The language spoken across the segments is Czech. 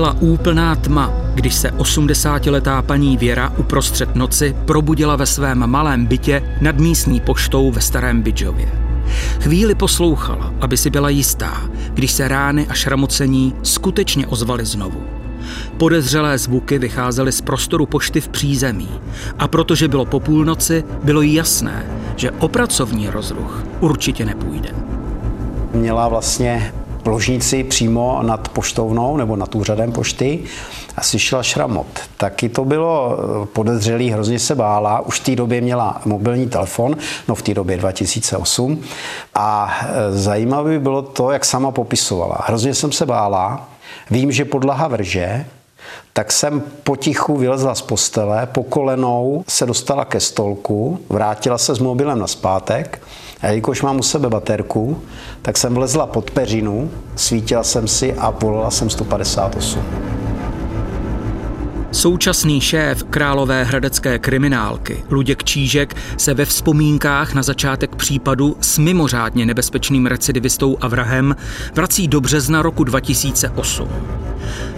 Byla úplná tma, když se 80-letá paní Věra uprostřed noci probudila ve svém malém bytě nad místní poštou ve Starém Bidžově. Chvíli poslouchala, aby si byla jistá, když se rány a šramocení skutečně ozvaly znovu. Podezřelé zvuky vycházely z prostoru pošty v přízemí a protože bylo po půlnoci, bylo jí jasné, že o pracovní rozruch určitě nepůjde. Měla vlastně ložnici přímo nad poštovnou nebo nad úřadem pošty a slyšela šramot. Taky to bylo eh, podezřelý, hrozně se bála. Už v té době měla mobilní telefon, no v té době 2008. A eh, zajímavé bylo to, jak sama popisovala. Hrozně jsem se bála. Vím, že podlaha vrže, tak jsem potichu vylezla z postele, po kolenou se dostala ke stolku, vrátila se s mobilem na zpátek a jelikož mám u sebe baterku, tak jsem vlezla pod peřinu, svítila jsem si a volala jsem 158. Současný šéf králové hradecké kriminálky Luděk Čížek se ve vzpomínkách na začátek případu s mimořádně nebezpečným recidivistou a vrahem vrací do března roku 2008.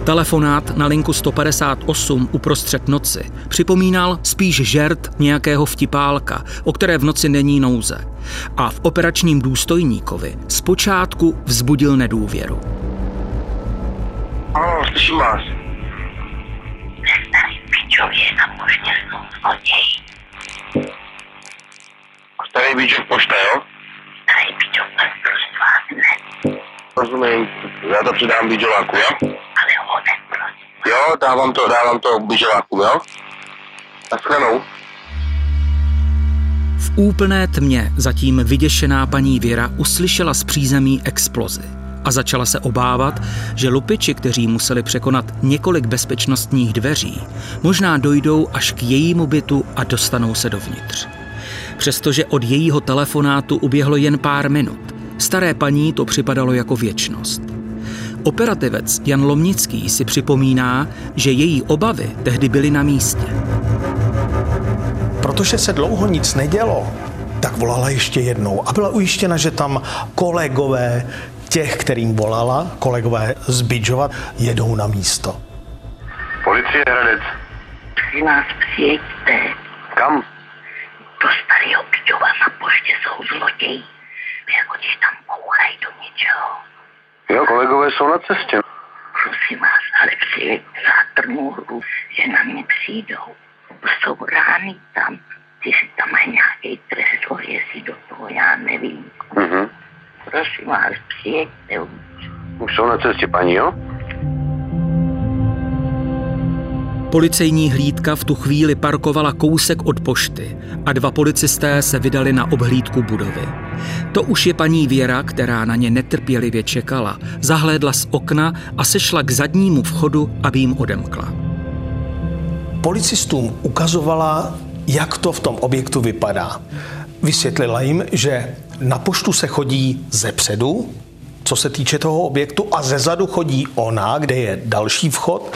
Telefonát na linku 158 uprostřed noci připomínal spíš žert nějakého vtipálka, o které v noci není nouze. A v operačním důstojníkovi zpočátku vzbudil nedůvěru. Ano, slyším vás. Člověk na poště zloděj. Starý bíček pošta, jo? Starý vás rozvázne. Rozumím. Já to předám bížoláku, jo? Ale prosím. Jo, dávám to, dávám to bížoláku, jo? Naschledanou. V úplné tmě zatím vyděšená paní Věra uslyšela z přízemí explozi a začala se obávat, že lupiči, kteří museli překonat několik bezpečnostních dveří, možná dojdou až k jejímu bytu a dostanou se dovnitř. Přestože od jejího telefonátu uběhlo jen pár minut, staré paní to připadalo jako věčnost. Operativec Jan Lomnický si připomíná, že její obavy tehdy byly na místě. Protože se dlouho nic nedělo, tak volala ještě jednou a byla ujištěna, že tam kolegové těch, kterým volala, kolegové z Bidžova, jedou na místo. Policie Hradec. Při nás přijeďte. Kam? Do starého Bidžova na poště jsou zloději. Jako když tam kouchají do něčeho. Jo, kolegové jsou na cestě. Prosím vás, ale přijeďte zátrnou hru, že na mě přijdou. Jsou rány tam, ty si tam mají nějaký tresor, jestli do toho já nevím. Mhm. Prosím vás, přijeďte už. Už jsou na cestě, paní, jo? Policejní hlídka v tu chvíli parkovala kousek od pošty a dva policisté se vydali na obhlídku budovy. To už je paní Věra, která na ně netrpělivě čekala, zahlédla z okna a sešla k zadnímu vchodu, aby jim odemkla. Policistům ukazovala, jak to v tom objektu vypadá. Vysvětlila jim, že na poštu se chodí ze předu, co se týče toho objektu, a ze zadu chodí ona, kde je další vchod,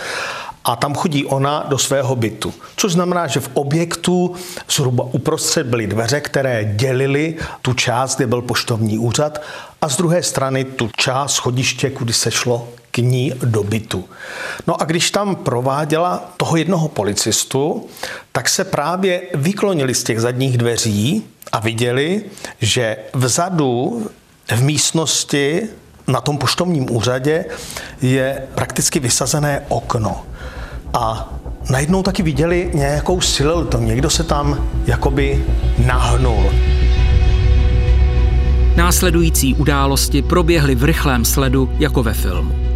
a tam chodí ona do svého bytu. Což znamená, že v objektu zhruba uprostřed byly dveře, které dělily tu část, kde byl poštovní úřad, a z druhé strany tu část schodiště, kudy se šlo ní do bytu. No a když tam prováděla toho jednoho policistu, tak se právě vyklonili z těch zadních dveří a viděli, že vzadu v místnosti na tom poštovním úřadě je prakticky vysazené okno. A najednou taky viděli nějakou silhuetu. Někdo se tam jakoby nahnul. Následující události proběhly v rychlém sledu jako ve filmu.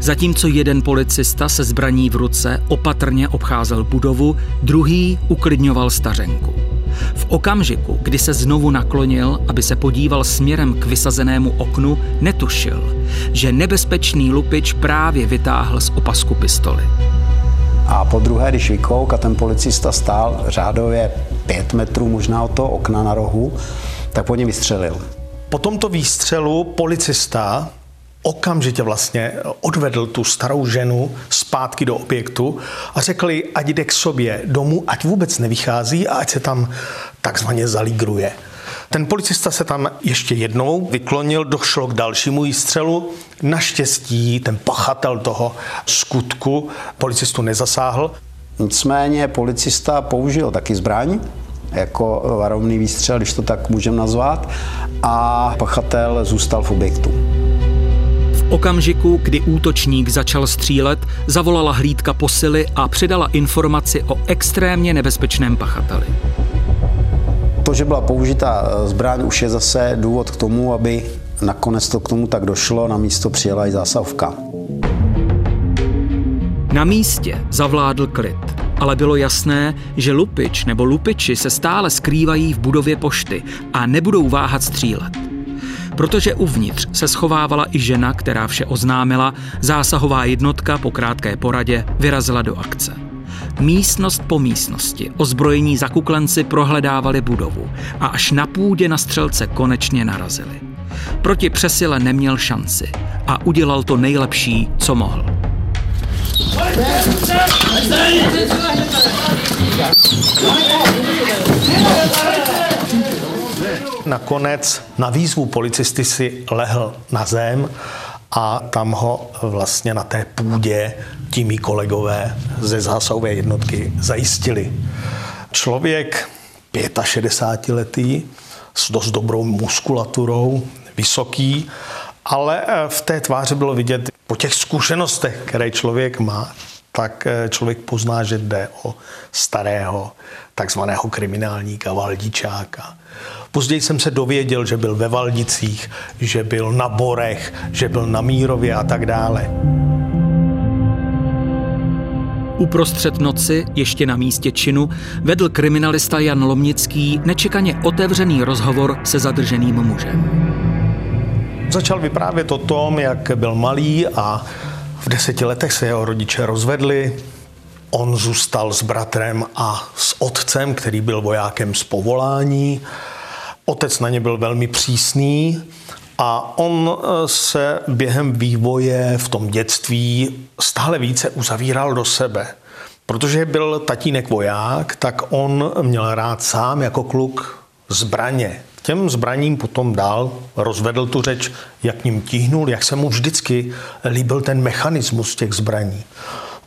Zatímco jeden policista se zbraní v ruce opatrně obcházel budovu, druhý uklidňoval stařenku. V okamžiku, kdy se znovu naklonil, aby se podíval směrem k vysazenému oknu, netušil, že nebezpečný lupič právě vytáhl z opasku pistoli. A po druhé, když vykouk a ten policista stál řádově pět metrů možná od toho okna na rohu, tak po něm vystřelil. Po tomto výstřelu policista okamžitě vlastně odvedl tu starou ženu zpátky do objektu a řekl ať jde k sobě domů, ať vůbec nevychází a ať se tam takzvaně zalígruje. Ten policista se tam ještě jednou vyklonil, došlo k dalšímu výstřelu. Naštěstí ten pachatel toho skutku policistu nezasáhl. Nicméně policista použil taky zbraň, jako varovný výstřel, když to tak můžeme nazvat, a pachatel zůstal v objektu. V okamžiku, kdy útočník začal střílet, zavolala hlídka posily a předala informaci o extrémně nebezpečném pachateli. To, že byla použita zbraň, už je zase důvod k tomu, aby nakonec to k tomu tak došlo, na místo přijela i zásavka. Na místě zavládl klid, ale bylo jasné, že lupič nebo lupiči se stále skrývají v budově pošty a nebudou váhat střílet. Protože uvnitř se schovávala i žena, která vše oznámila, zásahová jednotka po krátké poradě vyrazila do akce. Místnost po místnosti ozbrojení zakuklenci prohledávali budovu a až na půdě na střelce konečně narazili. Proti přesile neměl šanci a udělal to nejlepší, co mohl. Nakonec na výzvu policisty si lehl na zem a tam ho vlastně na té půdě ti mý kolegové ze zásahové jednotky zajistili. Člověk 65 letý, s dost dobrou muskulaturou, vysoký, ale v té tváři bylo vidět po těch zkušenostech, které člověk má, tak eh, člověk pozná, že jde o starého takzvaného kriminálníka, valdičáka. Později jsem se dověděl, že byl ve Valdicích, že byl na Borech, že byl na Mírově a tak dále. Uprostřed noci, ještě na místě činu, vedl kriminalista Jan Lomnický nečekaně otevřený rozhovor se zadrženým mužem. Začal vyprávět o tom, jak byl malý a v deseti letech se jeho rodiče rozvedli. On zůstal s bratrem a s otcem, který byl vojákem z povolání. Otec na ně byl velmi přísný a on eh, se během vývoje v tom dětství stále více uzavíral do sebe. Protože byl tatínek voják, tak on měl rád sám jako kluk zbraně. Těm zbraním potom dál rozvedl tu řeč, jak ním tíhnul, jak se mu vždycky líbil ten mechanismus těch zbraní.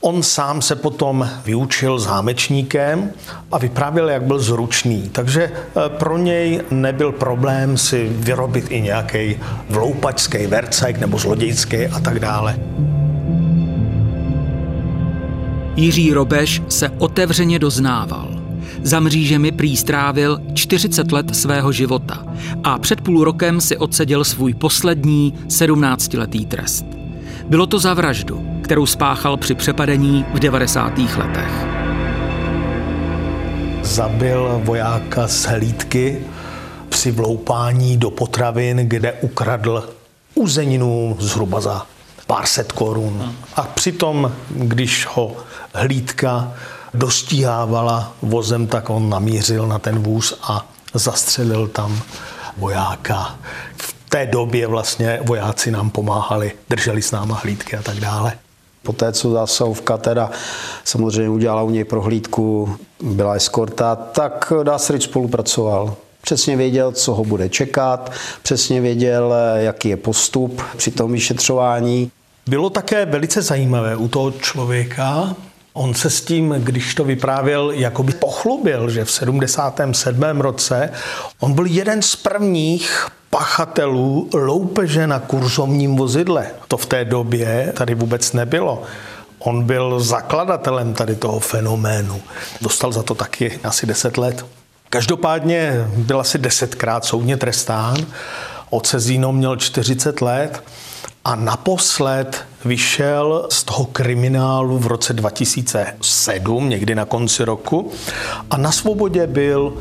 On sám se potom vyučil zámečníkem a vyprávěl, jak byl zručný. Takže eh, pro něj nebyl problém si vyrobit i nějaký vloupačský vercek nebo zlodějský a tak dále. Jiří Robeš se otevřeně doznával. Za mřížemi prý strávil 40 let svého života a před půl rokem si odseděl svůj poslední 17-letý trest. Bylo to za vraždu, kterou spáchal při přepadení v 90. letech. Zabil vojáka z hlídky při vloupání do potravin, kde ukradl uzeninu zhruba za pár set korun. A přitom, když ho hlídka dostíhávala vozem, tak on namířil na ten vůz a zastřelil tam vojáka. V té době vlastně vojáci nám pomáhali, drželi s náma hlídky a tak dále. Poté, co zásahovka teda samozřejmě udělala u něj prohlídku, byla eskorta, tak Dásrič spolupracoval. Přesně věděl, co ho bude čekat, přesně věděl, jaký je postup při tom vyšetřování. Bylo také velice zajímavé u toho člověka, On se s tím, když to vyprávěl, jakoby pochlubil, že v 77. roce on byl jeden z prvních pachatelů loupeže na kurzovním vozidle. To v té době tady vůbec nebylo. On byl zakladatelem tady toho fenoménu. Dostal za to taky asi 10 let. Každopádně byl asi desetkrát soudně trestán. Ocezíno měl 40 let a naposled vyšel z toho kriminálu v roce 2007, někdy na konci roku, a na svobodě byl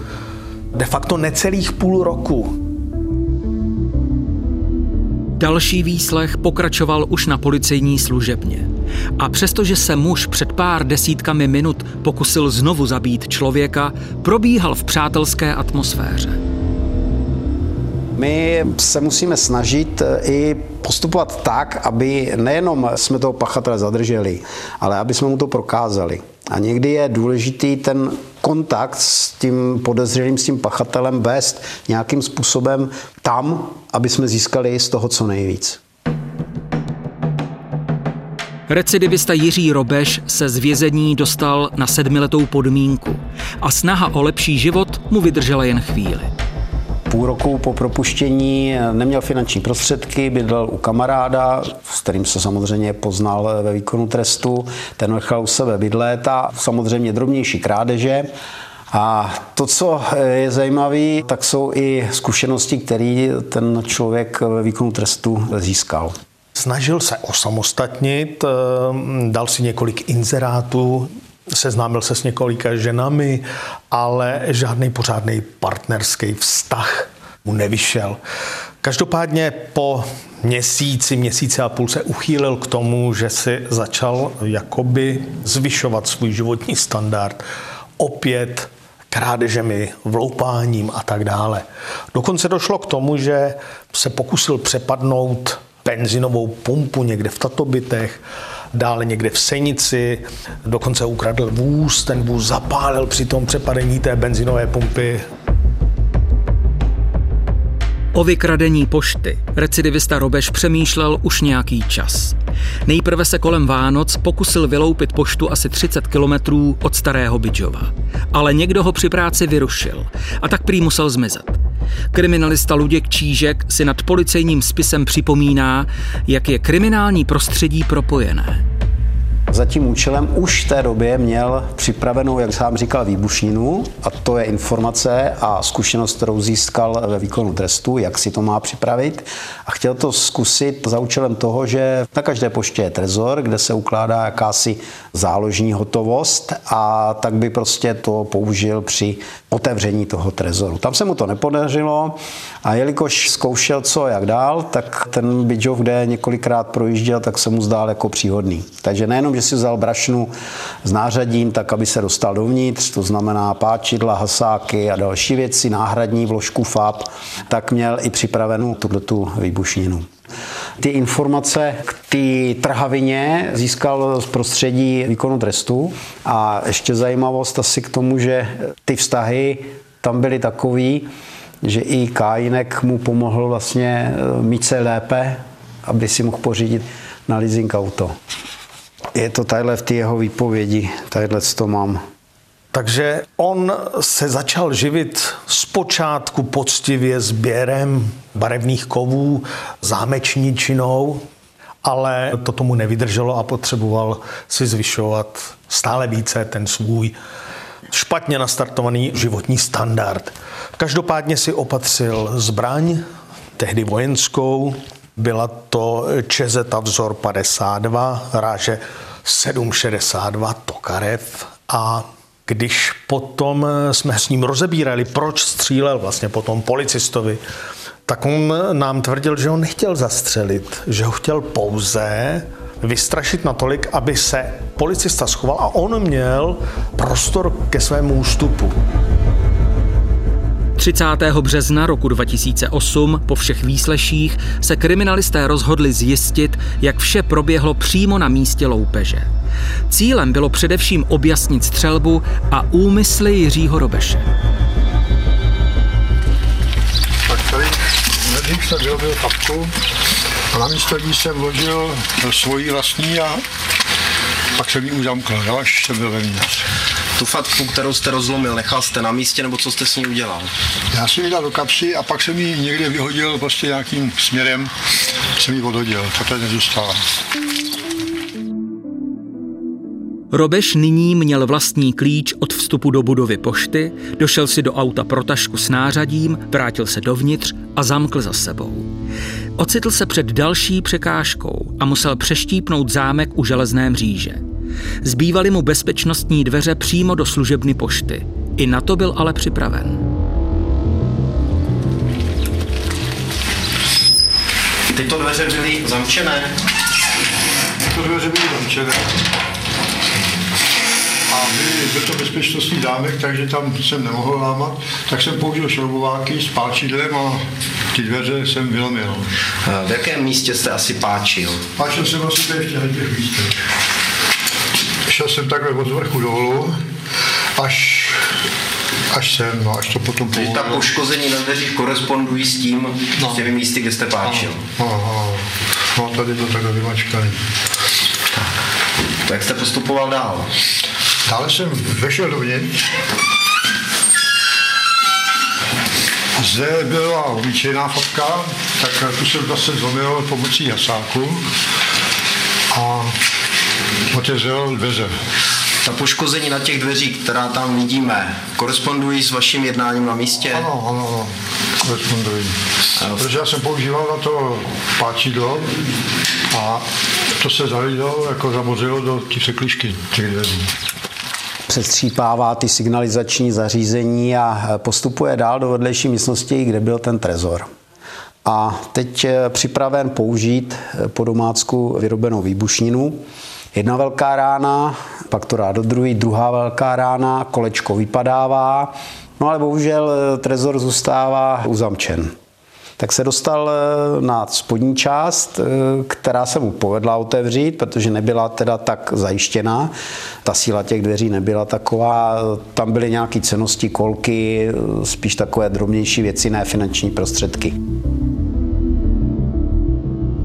de facto necelých půl roku. Další výslech pokračoval už na policejní služebně. A přestože se muž před pár desítkami minut pokusil znovu zabít člověka, probíhal v přátelské atmosféře. My se musíme snažit eh, i postupovat tak, aby nejenom jsme toho pachatele zadrželi, ale aby jsme mu to prokázali. A někdy je důležitý ten kontakt s tím podezřelým, s tím pachatelem vést nějakým způsobem tam, aby jsme získali z toho co nejvíc. Recidivista Jiří Robeš se z vězení dostal na sedmiletou podmínku a snaha o lepší život mu vydržela jen chvíli. Půl roku po propuštění neměl finanční prostředky, bydlel u kamaráda, s kterým se samozřejmě poznal ve výkonu trestu. Ten nechal u sebe bydlet a samozřejmě drobnější krádeže. A to, co je zajímavé, tak jsou i zkušenosti, které ten člověk ve výkonu trestu získal. Snažil se osamostatnit, eh, dal si několik inzerátů, seznámil se s několika ženami, ale žádný pořádný partnerský vztah mu nevyšel. Každopádně po měsíci, měsíce a půl se uchýlil k tomu, že si začal jakoby zvyšovat svůj životní standard. Opět krádežemi, vloupáním a tak dále. Dokonce došlo k tomu, že se pokusil přepadnout benzinovou pumpu někde v Tatobitech, dále někde v Senici, dokonce ukradl vůz, ten vůz zapálil při tom přepadení té benzinové pumpy. O vykradení pošty recidivista Robeš přemýšlel už nějaký čas. Nejprve se kolem Vánoc pokusil vyloupit poštu asi 30 kilometrů od starého Bidžova. Ale někdo ho při práci vyrušil a tak prý musel zmizet. Kriminalista Luděk Čížek si nad policejním spisem připomíná, jak je kriminální prostředí propojené. Za tím účelem už v té době měl připravenou, jak sám říkal, výbušninu a to je informace a zkušenost, kterou získal ve výkonu trestu, jak si to má připravit a chtěl to zkusit za účelem toho, že na každé poště je trezor, kde se ukládá jakási záložní hotovost a tak by prostě to použil při otevření toho trezoru. Tam se mu to nepodařilo a jelikož zkoušel co jak dál, tak ten Bidžov, kde několikrát projížděl, tak se mu zdál jako příhodný. Takže nejenom, že si vzal brašnu s nářadím, tak aby se dostal dovnitř, to znamená páčidla, hasáky a další věci, náhradní vložku FAB, tak měl i připravenou tuto tu výbušninu. Ty informace k té trhavině získal z prostředí výkonu trestu a ještě zajímavost asi k tomu, že ty vztahy tam byly takový, že i Kájinek mu pomohl vlastně eh, mít se lépe, aby si mohl pořídit na leasing auto. Je to tadyhle v té jeho výpovědi, tadyhle to mám. Takže on se začal živit zpočátku poctivě sběrem barevných kovů, zámečničinou, ale to tomu nevydrželo a potřeboval si zvyšovat stále více ten svůj špatně nastartovaný životní standard. Každopádně si opatřil zbraň, tehdy vojenskou, byla to Čezeta vzor 52, ráže 762 Tokarev a když potom jsme s ním rozebírali, proč střílel vlastně potom policistovi, tak on nám tvrdil, že ho nechtěl zastřelit, že ho chtěl pouze vystrašit natolik, aby se policista schoval a on měl prostor ke svému ústupu. 30. března roku 2008 po všech výsleších se kriminalisté rozhodli zjistit, jak vše proběhlo přímo na místě loupeže. Cílem bylo především objasnit střelbu a úmysly Jiřího Robeše. Tak tady mezi jsem vyrobil kapku a na místo ní jsem vložil svoji vlastní a pak jsem ji uzamkl, jo, až jsem byl vevnitř. Tu fatku, kterou jste rozlomil, nechal jste na místě, nebo co jste s ní udělal? Já jsem ji dal do kapsy a pak jsem ji někde vyhodil prostě nějakým směrem, jsem ji odhodil, takhle nezůstala. Robeš nyní měl vlastní klíč od vstupu do budovy pošty, došel si do auta pro tašku s nářadím, vrátil se dovnitř a zamkl za sebou. Ocitl se před další překážkou a musel přeštípnout zámek u železné mříže. Zbývaly mu bezpečnostní dveře přímo do služebny pošty. I na to byl ale připraven. Tyto dveře byly zamčené. Tyto dveře byly zamčené. A byly, byl to bezpečnostní zámek, takže tam jsem nemohl lámat, tak jsem použil šroubováky s páčidlem a ty dveře jsem vylomil. V jakém místě jste asi páčil? Páčil jsem asi tady v těch místech. Jsem takhle od vrchu dolů, až, až sem, no, až to potom Takže ta poškození na dveřích korespondují s tím, no. s těmi místy, kde jste páčil. Aha, no tady to takhle vymačkaný. Tak jste postupoval dál? Dále jsem vešel dovnitř. Zde byla obyčejná fotka, tak tu jsem zase zlomil pomocí jasáku a otevřel dveře. Ta poškození na těch dveřích, která tam vidíme, korespondují s vaším jednáním na místě? Ano, ano, ano, korespondují. Protože já jsem používal na to páčidlo a to se zalilo, jako zamořilo do těch seklišky těch dveří přestřípává ty signalizační zařízení a postupuje dál do vedlejší místnosti, kde byl ten trezor. A teď připraven použít po domácku vyrobenou výbušninu. Jedna velká rána, pak to dá do druhé, druhá velká rána, kolečko vypadává, no ale bohužel trezor zůstává uzamčen tak se dostal eh, na spodní část, eh, která se mu povedla otevřít, protože nebyla teda tak zajištěná. Ta síla těch dveří nebyla taková. Tam byly nějaké cenosti, kolky, eh, spíš takové drobnější věci, ne finanční prostředky.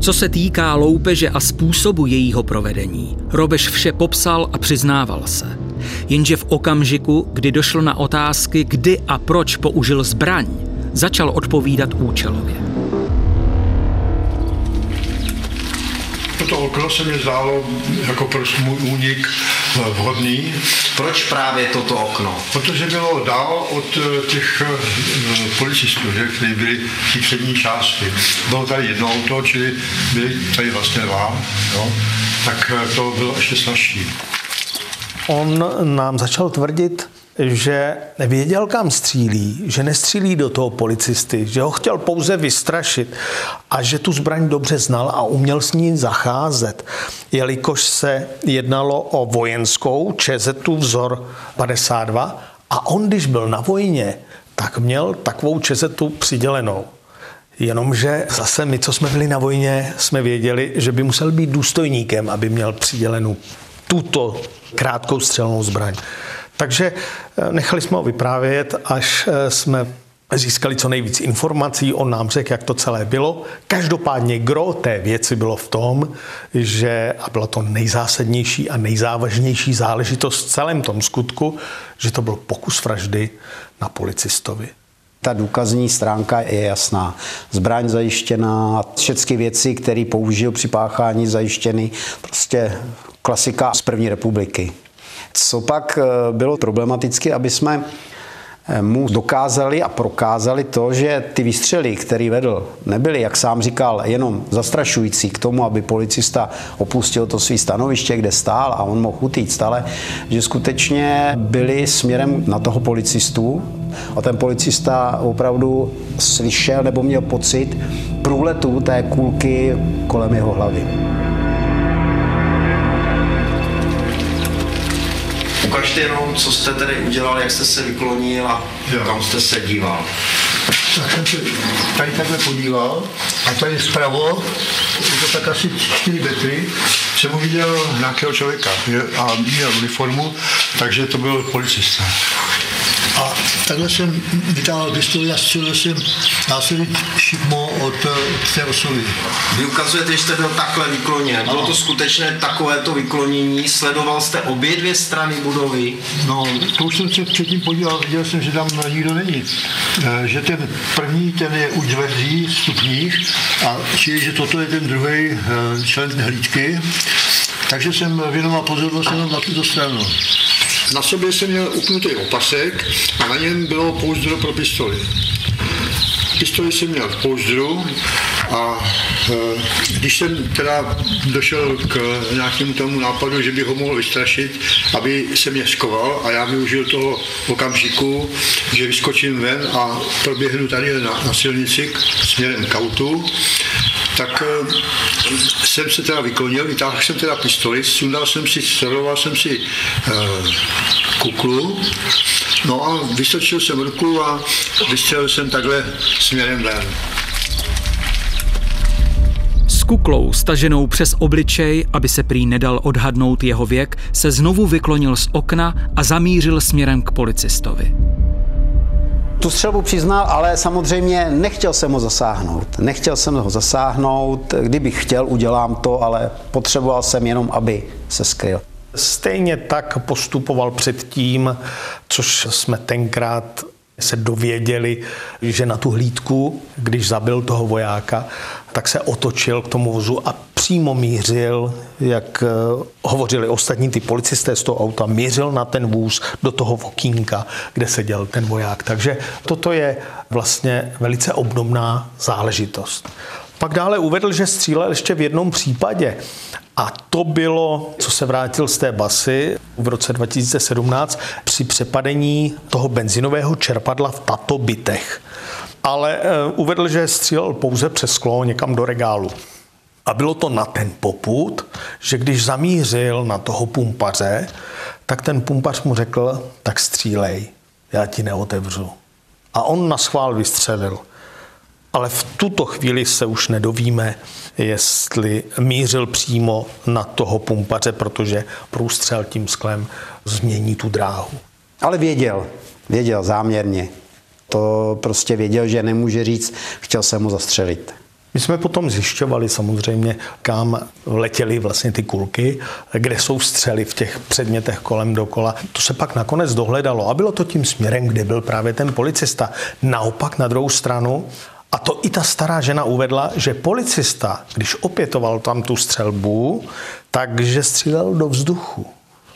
Co se týká loupeže a způsobu jejího provedení, Robeš vše popsal a přiznával se. Jenže v okamžiku, kdy došlo na otázky, kdy a proč použil zbraň, začal odpovídat účelově. Toto okno se mi zdálo jako pro můj únik eh, vhodný. Proč právě toto okno? Protože bylo dál od eh, těch eh, policistů, že, kteří byli v té přední části. Bylo tady jedno auto, čili byli tady vlastně dva, jo, tak to bylo ještě snažší. On nám začal tvrdit, že věděl, kam střílí, že nestřílí do toho policisty, že ho chtěl pouze vystrašit a že tu zbraň dobře znal a uměl s ní zacházet, jelikož se jednalo o vojenskou čezetu vzor 52 a on, když byl na vojně, tak měl takovou čezetu přidělenou. Jenomže zase my, co jsme byli na vojně, jsme věděli, že by musel být důstojníkem, aby měl přidělenou tuto krátkou střelnou zbraň. Takže eh, nechali jsme ho vyprávět, až eh, jsme získali co nejvíc informací, on nám řekl, jak to celé bylo. Každopádně gro té věci bylo v tom, že, a byla to nejzásadnější a nejzávažnější záležitost v celém tom skutku, že to byl pokus vraždy na policistovi. Ta důkazní stránka je jasná. Zbraň zajištěná, všechny věci, které použil při páchání zajištěny, prostě klasika z první republiky. Co pak eh, bylo problematické, aby jsme eh, mu dokázali a prokázali to, že ty výstřely, který vedl, nebyly, jak sám říkal, jenom zastrašující k tomu, aby policista opustil to svý stanoviště, kde stál a on mohl utíct, ale že skutečně byly směrem na toho policistu a ten policista opravdu slyšel nebo měl pocit průletu té kulky kolem jeho hlavy. Ukažte jenom, co jste tady udělal, jak jste se vyklonil a jo. kam jste se díval. Tak jsem se tady takhle podíval a tady zpravo, je to tak asi 4 metry, jsem uviděl nějakého člověka a měl uniformu, takže to byl policista. A takhle jsem vytáhl pistoli a střelil jsem následně šikmo od, od té osoby. Vy ukazujete, že jste byl takhle vykloněn. Bylo to skutečně takovéto vyklonění? Sledoval jste obě dvě strany budovy? No, to už jsem se předtím podíval, viděl jsem, že tam nikdo není. E, že ten první, ten je u dveří stupních a čili, že toto je ten druhý e, člen hlídky. Takže jsem věnoval pozornost jenom na tuto stranu. Na sobě jsem měl upnutý opasek a na něm bylo pouzdro pro pistoli. Pistoli jsem měl v pouzdru a e, když jsem teda došel k nějakému tomu nápadu, že bych ho mohl vystrašit, aby se mě skoval a já využil toho okamžiku, že vyskočím ven a proběhnu tady na, na silnici směrem k autu, tak e, jsem se teda vyklonil, vytáhl jsem teda pistoli, sundal jsem si, steroval jsem si e, kuklu, no a vysočil jsem ruku a vystřelil jsem takhle směrem ven. S kuklou staženou přes obličej, aby se prý nedal odhadnout jeho věk, se znovu vyklonil z okna a zamířil směrem k policistovi. Tu střelbu přiznal, ale samozřejmě nechtěl jsem ho zasáhnout. Nechtěl jsem ho zasáhnout, kdybych chtěl, udělám to, ale potřeboval jsem jenom, aby se skryl. Stejně tak postupoval předtím, což jsme tenkrát se dověděli, že na tu hlídku, když zabil toho vojáka, tak se otočil k tomu vozu a přímo mířil, jak eh, hovořili ostatní ty policisté z toho auta, mířil na ten vůz do toho okýnka, kde seděl ten voják. Takže toto je vlastně velice obdobná záležitost. Pak dále uvedl, že střílel ještě v jednom případě. A to bylo, co se vrátil z té basy v roce 2017 při přepadení toho benzinového čerpadla v Tatobitech. Ale uh, uvedl, že střílel pouze přes sklo někam do regálu. A bylo to na ten poput, že když zamířil na toho pumpaře, tak ten pumpař mu řekl, tak střílej, já ti neotevřu. A on na schvál vystřelil. Ale v tuto chvíli se už nedovíme, jestli mířil přímo na toho pumpaře, protože průstřel tím sklem změní tu dráhu. Ale věděl, věděl záměrně. To prostě věděl, že nemůže říct, chtěl jsem mu zastřelit. My jsme potom zjišťovali samozřejmě, kam letěly vlastně ty kulky, kde jsou střely v těch předmětech kolem dokola. To se pak nakonec dohledalo a bylo to tím směrem, kde byl právě ten policista. Naopak na druhou stranu a to i ta stará žena uvedla, že policista, když opětoval tam tu střelbu, takže střílel do vzduchu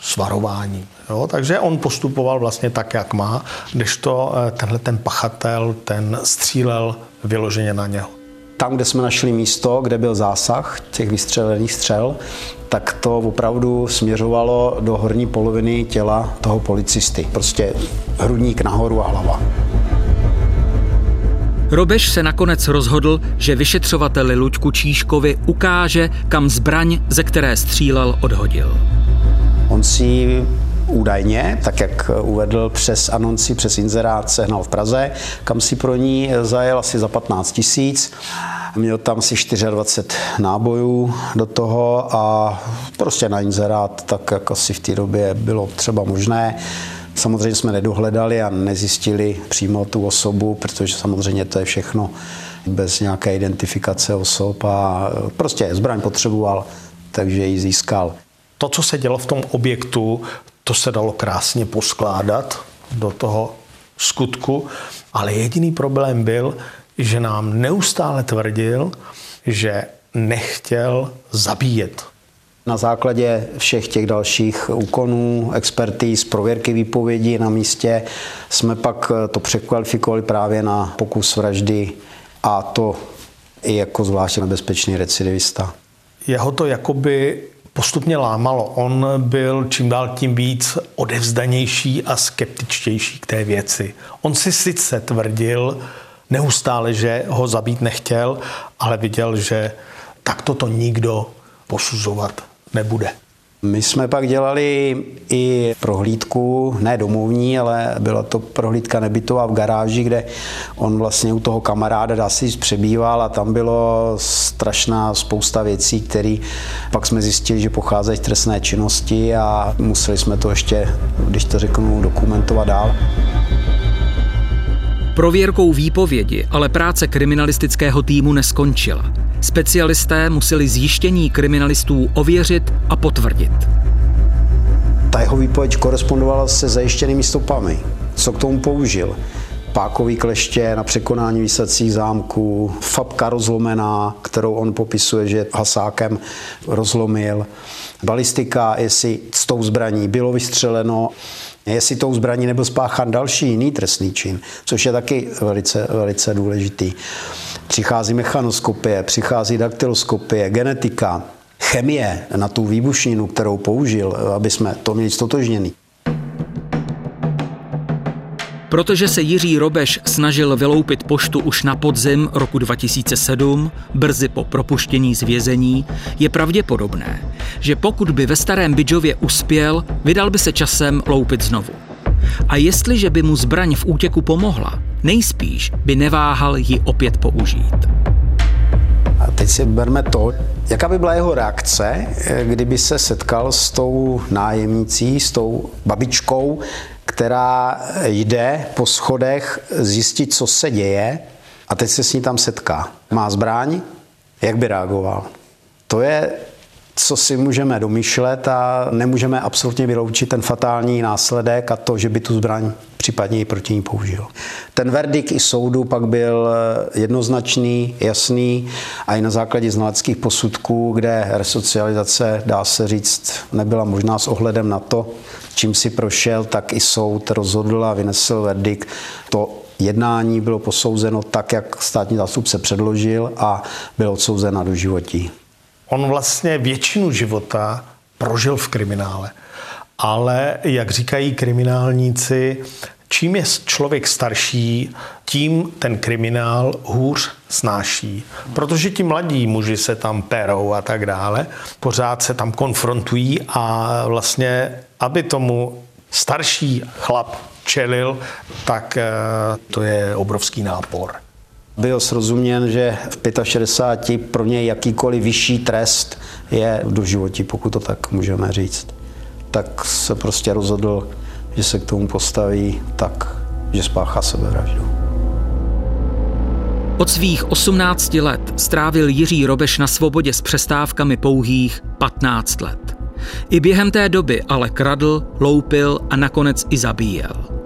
s varováním. Jo? Takže on postupoval vlastně tak, jak má, když to eh, tenhle ten pachatel, ten střílel vyloženě na něho. Tam, kde jsme našli místo, kde byl zásah těch vystřelených střel, tak to opravdu směřovalo do horní poloviny těla toho policisty. Prostě hrudník nahoru a hlava. Robeš se nakonec rozhodl, že vyšetřovateli Luďku Číškovi ukáže, kam zbraň, ze které střílel, odhodil. On si údajně, tak jak uvedl přes anonci, přes inzerát, sehnal v Praze, kam si pro ní zajel asi za 15 tisíc. Měl tam si 24 nábojů do toho a prostě na inzerát, tak jak asi v té době bylo třeba možné. Samozřejmě jsme nedohledali a nezjistili přímo tu osobu, protože samozřejmě to je všechno bez nějaké identifikace osob a prostě zbraň potřeboval, takže ji získal. To, co se dělo v tom objektu, to se dalo krásně poskládat do toho skutku, ale jediný problém byl, že nám neustále tvrdil, že nechtěl zabíjet na základě všech těch dalších úkonů, expertíz, prověrky výpovědi na místě jsme pak to překvalifikovali právě na pokus vraždy a to i jako zvláště nebezpečný recidivista. Jeho to jakoby postupně lámalo. On byl čím dál tím víc odevzdanější a skeptičtější k té věci. On si sice tvrdil neustále, že ho zabít nechtěl, ale viděl, že takto to nikdo posuzovat nebude. My jsme pak dělali i prohlídku, ne domovní, ale byla to prohlídka nebytová v garáži, kde on vlastně u toho kamaráda dá si přebýval a tam bylo strašná spousta věcí, které pak jsme zjistili, že pocházejí z trestné činnosti a museli jsme to ještě, když to řeknu, dokumentovat dál. Prověrkou výpovědi ale práce kriminalistického týmu neskončila. Specialisté museli zjištění kriminalistů ověřit a potvrdit. Ta jeho výpověď korespondovala se zajištěnými stopami. Co k tomu použil? pákový kleště na překonání výsadcích zámků, fabka rozlomená, kterou on popisuje, že hasákem rozlomil, balistika, jestli s tou zbraní bylo vystřeleno, jestli tou zbraní nebyl spáchan další jiný trestný čin, což je taky velice, velice důležitý. Přichází mechanoskopie, přichází daktyloskopie, genetika, chemie na tu výbušninu, kterou použil, aby jsme to měli stotožněný. Protože se Jiří Robeš snažil vyloupit poštu už na podzim roku 2007, brzy po propuštění z vězení, je pravděpodobné, že pokud by ve Starém Bydžově uspěl, vydal by se časem loupit znovu. A jestliže by mu zbraň v útěku pomohla, nejspíš by neváhal ji opět použít. Teď si berme to, jaká by byla jeho reakce, kdyby se setkal s tou nájemnicí, s tou babičkou, která jde po schodech zjistit, co se děje a teď se s ní tam setká. Má zbraň? Jak by reagoval? To je co si můžeme domýšlet a nemůžeme absolutně vyloučit ten fatální následek a to, že by tu zbraň případně i proti ní použil. Ten verdikt i soudu pak byl jednoznačný, jasný a i na základě znaleckých posudků, kde resocializace, dá se říct, nebyla možná s ohledem na to, čím si prošel, tak i soud rozhodl a vynesl verdikt. To jednání bylo posouzeno tak, jak státní zástupce předložil a byl odsouzen na doživotí. On vlastně většinu života prožil v kriminále. Ale, jak říkají kriminálníci, čím je člověk starší, tím ten kriminál hůř snáší. Protože ti mladí muži se tam perou a tak dále, pořád se tam konfrontují a vlastně, aby tomu starší chlap čelil, tak eh, to je obrovský nápor. Byl srozuměn, že v 65 pro něj jakýkoliv vyšší trest je do životí, pokud to tak můžeme říct. Tak se prostě rozhodl, že se k tomu postaví tak, že spáchá sebevraždu. Od svých 18 let strávil Jiří Robeš na svobodě s přestávkami pouhých 15 let. I během té doby ale kradl, loupil a nakonec i zabíjel.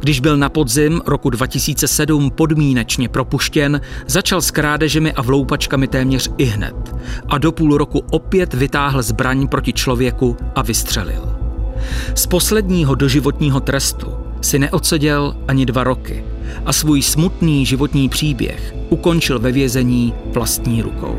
Když byl na podzim roku 2007 podmínečně propuštěn, začal s krádežemi a vloupačkami téměř i hned. A do půl roku opět vytáhl zbraň proti člověku a vystřelil. Z posledního doživotního trestu si neodseděl ani dva roky a svůj smutný životní příběh ukončil ve vězení vlastní rukou.